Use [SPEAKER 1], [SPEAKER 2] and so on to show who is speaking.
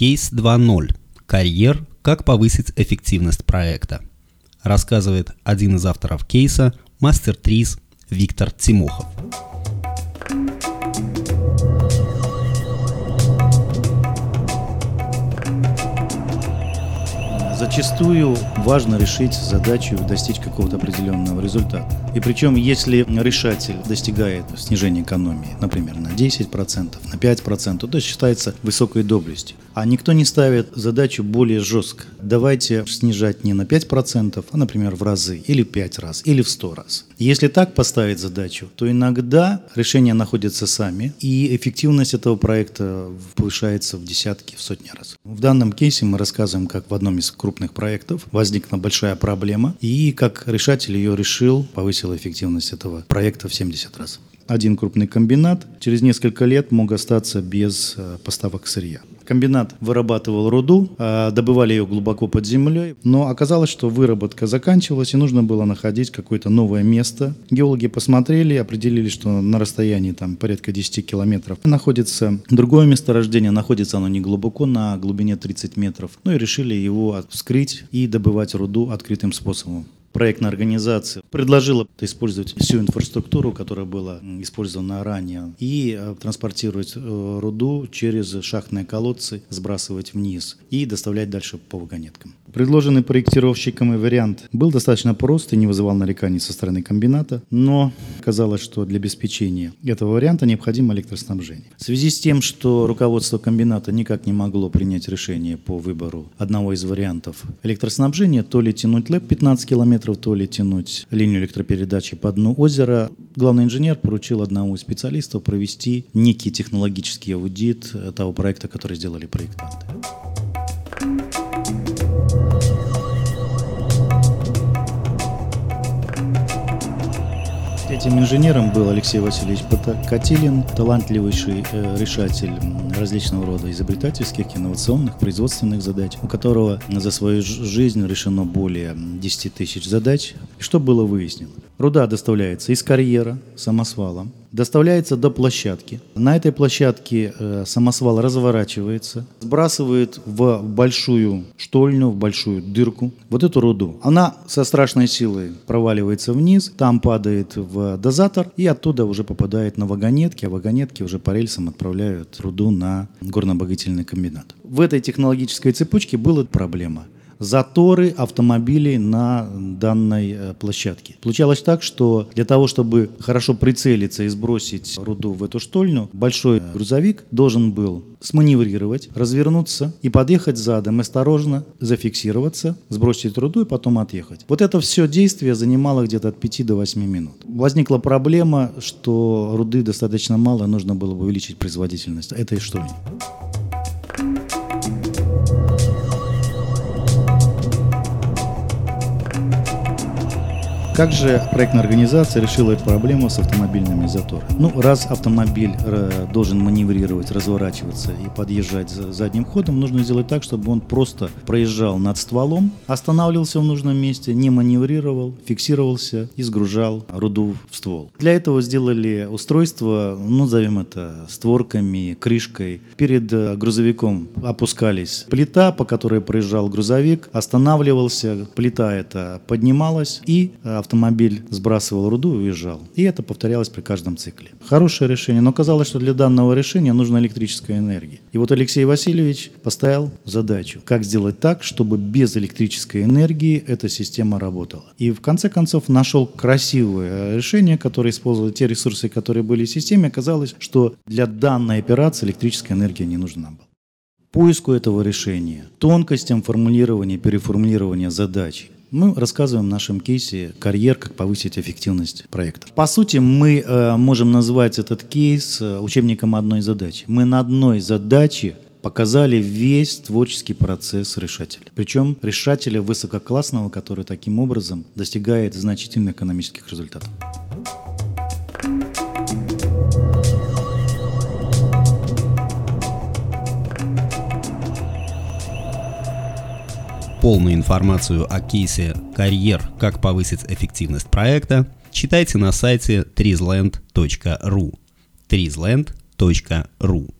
[SPEAKER 1] Кейс 2.0. Карьер. Как повысить эффективность проекта. Рассказывает один из авторов кейса, мастер ТРИС Виктор Тимохов.
[SPEAKER 2] Зачастую важно решить задачу достичь какого-то определенного результата. И причем, если решатель достигает снижения экономии, например, на 10%, на 5%, то считается высокой доблестью. А никто не ставит задачу более жестко. Давайте снижать не на 5%, а, например, в разы, или 5 раз, или в 100 раз. Если так поставить задачу, то иногда решения находятся сами, и эффективность этого проекта повышается в десятки, в сотни раз. В данном кейсе мы рассказываем, как в одном из крупных проектов возникла большая проблема, и как решатель ее решил, повысил эффективность этого проекта в 70 раз один крупный комбинат через несколько лет мог остаться без э, поставок сырья. Комбинат вырабатывал руду, э, добывали ее глубоко под землей, но оказалось, что выработка заканчивалась и нужно было находить какое-то новое место. Геологи посмотрели, определили, что на расстоянии там порядка 10 километров находится другое месторождение, находится оно не глубоко, на глубине 30 метров. Ну и решили его вскрыть и добывать руду открытым способом проектная организация предложила использовать всю инфраструктуру, которая была использована ранее, и э, транспортировать э, руду через шахтные колодцы, сбрасывать вниз и доставлять дальше по вагонеткам. Предложенный проектировщиком вариант был достаточно прост и не вызывал нареканий со стороны комбината, но казалось, что для обеспечения этого варианта необходимо электроснабжение. В связи с тем, что руководство комбината никак не могло принять решение по выбору одного из вариантов электроснабжения, то ли тянуть ЛЭП 15 километров, то ли тянуть линию электропередачи по дну озера, главный инженер поручил одному из специалистов провести некий технологический аудит того проекта, который сделали проектанты. Этим инженером был Алексей Васильевич Катилин, талантливейший э, решатель различного рода изобретательских, инновационных, производственных задач, у которого за свою жизнь решено более 10 тысяч задач. И что было выяснено? Руда доставляется из карьера самосвалом, доставляется до площадки. На этой площадке э, самосвал разворачивается, сбрасывает в большую штольню, в большую дырку вот эту руду. Она со страшной силой проваливается вниз, там падает в дозатор и оттуда уже попадает на вагонетки, а вагонетки уже по рельсам отправляют руду на горнообогатительный комбинат. В этой технологической цепочке была проблема – заторы автомобилей на данной э, площадке. Получалось так, что для того, чтобы хорошо прицелиться и сбросить руду в эту штольню, большой грузовик должен был сманеврировать, развернуться и подъехать задом, осторожно зафиксироваться, сбросить руду и потом отъехать. Вот это все действие занимало где-то от 5 до 8 минут. Возникла проблема, что руды достаточно мало, нужно было бы увеличить производительность этой штольни. Как же проектная организация решила эту проблему с автомобильными заторами? Ну, раз автомобиль э, должен маневрировать, разворачиваться и подъезжать задним ходом, нужно сделать так, чтобы он просто проезжал над стволом, останавливался в нужном месте, не маневрировал, фиксировался и сгружал руду в ствол. Для этого сделали устройство, ну, назовем это створками, крышкой. Перед э, грузовиком опускались плита, по которой проезжал грузовик, останавливался, плита эта поднималась и автомобиль автомобиль сбрасывал руду и уезжал. И это повторялось при каждом цикле. Хорошее решение, но казалось, что для данного решения нужна электрическая энергия. И вот Алексей Васильевич поставил задачу, как сделать так, чтобы без электрической энергии эта система работала. И в конце концов нашел красивое решение, которое использовало те ресурсы, которые были в системе. Оказалось, что для данной операции электрическая энергия не нужна была поиску этого решения, тонкостям формулирования, переформулирования задач, мы рассказываем в нашем кейсе карьер, как повысить эффективность проекта. По сути, мы э, можем назвать этот кейс э, учебником одной задачи. Мы на одной задаче показали весь творческий процесс решателя. Причем решателя высококлассного, который таким образом достигает значительных экономических результатов.
[SPEAKER 1] Полную информацию о кейсе «Карьер. Как повысить эффективность проекта» читайте на сайте trizland.ru trizland.ru